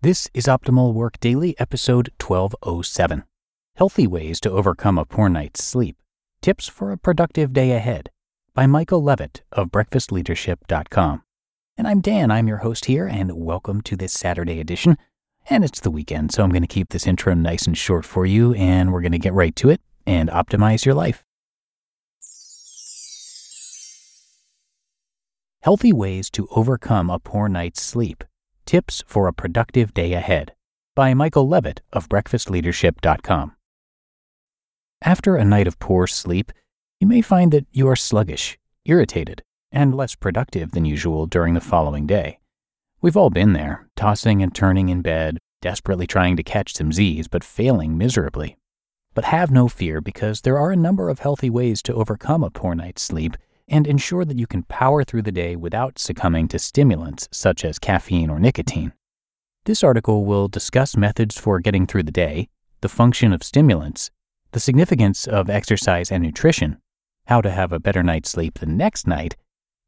This is Optimal Work Daily, episode 1207 Healthy Ways to Overcome a Poor Night's Sleep Tips for a Productive Day Ahead by Michael Levitt of BreakfastLeadership.com. And I'm Dan, I'm your host here, and welcome to this Saturday edition. And it's the weekend, so I'm going to keep this intro nice and short for you, and we're going to get right to it and optimize your life. Healthy Ways to Overcome a Poor Night's Sleep Tips for a Productive Day Ahead by Michael Levitt of BreakfastLeadership.com. After a night of poor sleep, you may find that you are sluggish, irritated, and less productive than usual during the following day. We've all been there, tossing and turning in bed, desperately trying to catch some Z's, but failing miserably. But have no fear because there are a number of healthy ways to overcome a poor night's sleep and ensure that you can power through the day without succumbing to stimulants such as caffeine or nicotine. This article will discuss methods for getting through the day, the function of stimulants, the significance of exercise and nutrition, how to have a better night's sleep the next night,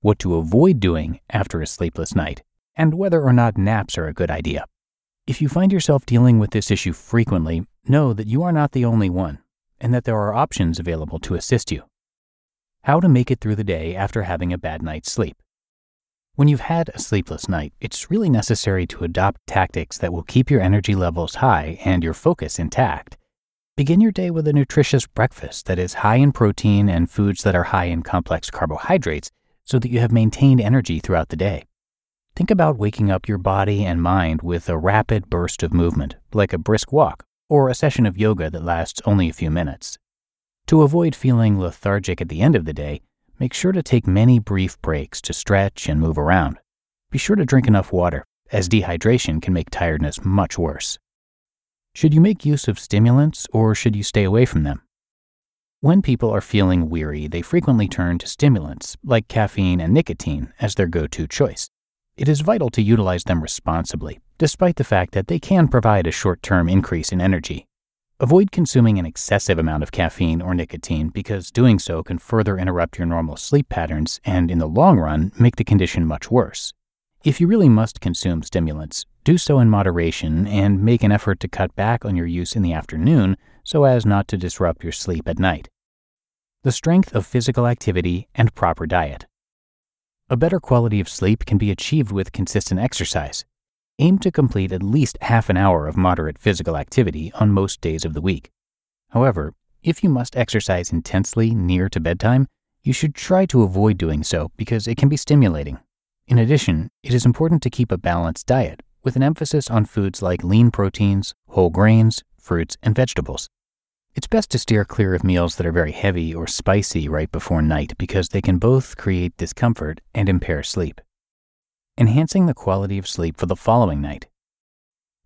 what to avoid doing after a sleepless night, and whether or not naps are a good idea. If you find yourself dealing with this issue frequently, know that you are not the only one, and that there are options available to assist you. How to make it through the day after having a bad night's sleep. When you've had a sleepless night, it's really necessary to adopt tactics that will keep your energy levels high and your focus intact. Begin your day with a nutritious breakfast that is high in protein and foods that are high in complex carbohydrates so that you have maintained energy throughout the day. Think about waking up your body and mind with a rapid burst of movement, like a brisk walk or a session of yoga that lasts only a few minutes. To avoid feeling lethargic at the end of the day, make sure to take many brief breaks to stretch and move around. Be sure to drink enough water, as dehydration can make tiredness much worse. Should you make use of stimulants or should you stay away from them? When people are feeling weary, they frequently turn to stimulants like caffeine and nicotine as their go to choice. It is vital to utilize them responsibly, despite the fact that they can provide a short term increase in energy. Avoid consuming an excessive amount of caffeine or nicotine because doing so can further interrupt your normal sleep patterns and, in the long run, make the condition much worse. If you really must consume stimulants, do so in moderation and make an effort to cut back on your use in the afternoon so as not to disrupt your sleep at night. The strength of physical activity and proper diet. A better quality of sleep can be achieved with consistent exercise, aim to complete at least half an hour of moderate physical activity on most days of the week. However, if you must exercise intensely near to bedtime, you should try to avoid doing so because it can be stimulating. In addition, it is important to keep a balanced diet with an emphasis on foods like lean proteins, whole grains, fruits, and vegetables. It's best to steer clear of meals that are very heavy or spicy right before night because they can both create discomfort and impair sleep enhancing the quality of sleep for the following night.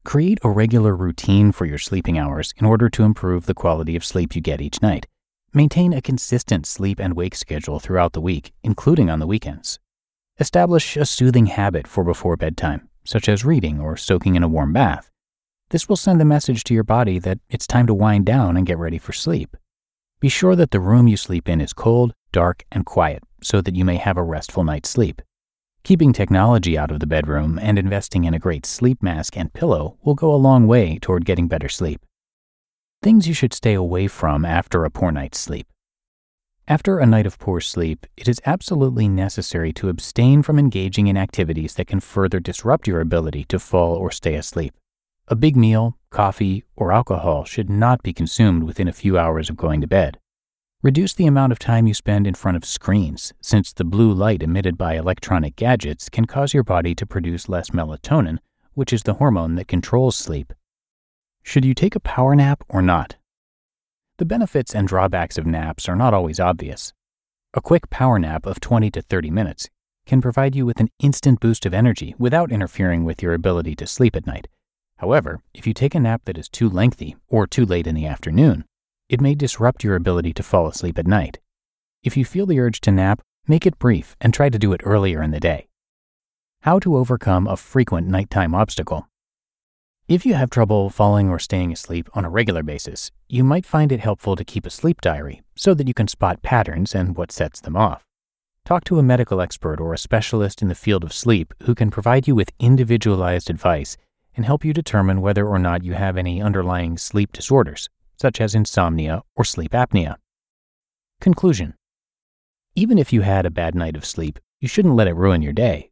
Create a regular routine for your sleeping hours in order to improve the quality of sleep you get each night. Maintain a consistent sleep and wake schedule throughout the week, including on the weekends. Establish a soothing habit for before bedtime, such as reading or soaking in a warm bath. This will send the message to your body that it's time to wind down and get ready for sleep. Be sure that the room you sleep in is cold, dark, and quiet so that you may have a restful night's sleep. Keeping technology out of the bedroom and investing in a great sleep mask and pillow will go a long way toward getting better sleep. Things you should stay away from after a poor night's sleep. After a night of poor sleep, it is absolutely necessary to abstain from engaging in activities that can further disrupt your ability to fall or stay asleep. A big meal, coffee, or alcohol should not be consumed within a few hours of going to bed. Reduce the amount of time you spend in front of screens, since the blue light emitted by electronic gadgets can cause your body to produce less melatonin, which is the hormone that controls sleep. Should you take a power nap or not? The benefits and drawbacks of naps are not always obvious. A quick power nap of 20 to 30 minutes can provide you with an instant boost of energy without interfering with your ability to sleep at night, However, if you take a nap that is too lengthy or too late in the afternoon, it may disrupt your ability to fall asleep at night. If you feel the urge to nap, make it brief and try to do it earlier in the day. How to overcome a frequent nighttime obstacle. If you have trouble falling or staying asleep on a regular basis, you might find it helpful to keep a sleep diary so that you can spot patterns and what sets them off. Talk to a medical expert or a specialist in the field of sleep who can provide you with individualized advice and help you determine whether or not you have any underlying sleep disorders, such as insomnia or sleep apnea. Conclusion Even if you had a bad night of sleep, you shouldn't let it ruin your day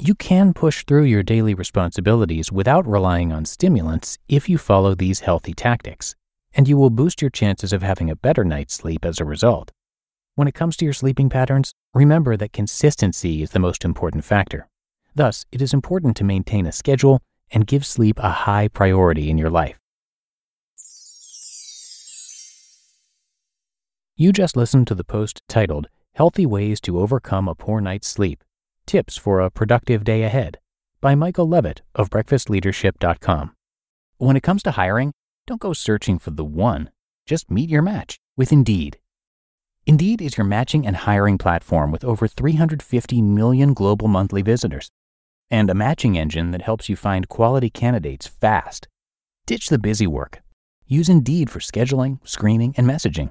you can push through your daily responsibilities without relying on stimulants if you follow these healthy tactics, and you will boost your chances of having a better night's sleep as a result. When it comes to your sleeping patterns, remember that consistency is the most important factor. Thus, it is important to maintain a schedule and give sleep a high priority in your life. You just listened to the post titled Healthy Ways to Overcome a Poor Night's Sleep Tips for a Productive Day Ahead by Michael Levitt of breakfastleadership.com. When it comes to hiring, don't go searching for the one. Just meet your match with Indeed. Indeed is your matching and hiring platform with over 350 million global monthly visitors and a matching engine that helps you find quality candidates fast. Ditch the busy work. Use Indeed for scheduling, screening, and messaging.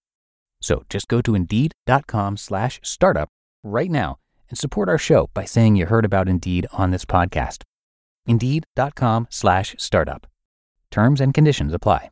So just go to indeed.com slash startup right now and support our show by saying you heard about Indeed on this podcast. Indeed.com slash startup. Terms and conditions apply.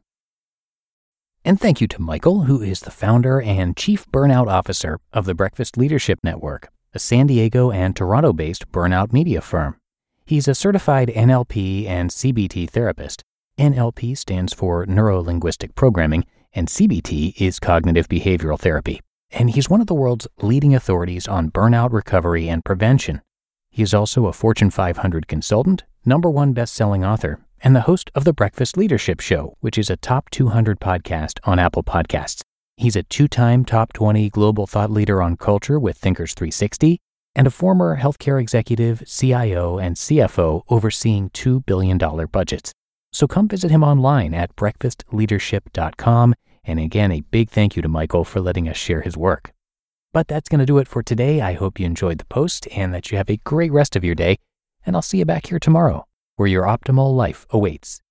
And thank you to Michael, who is the founder and chief burnout officer of the Breakfast Leadership Network, a San Diego and Toronto based burnout media firm. He's a certified NLP and CBT therapist. NLP stands for Neuro Linguistic Programming, and CBT is Cognitive Behavioral Therapy and he's one of the world's leading authorities on burnout recovery and prevention. He is also a Fortune 500 consultant, number one best-selling author, and the host of the Breakfast Leadership Show, which is a top 200 podcast on Apple Podcasts. He's a two-time top 20 global thought leader on culture with Thinkers 360 and a former healthcare executive, CIO, and CFO overseeing $2 billion budgets. So come visit him online at breakfastleadership.com and again, a big thank you to Michael for letting us share his work. But that's going to do it for today. I hope you enjoyed the post and that you have a great rest of your day. And I'll see you back here tomorrow, where your optimal life awaits.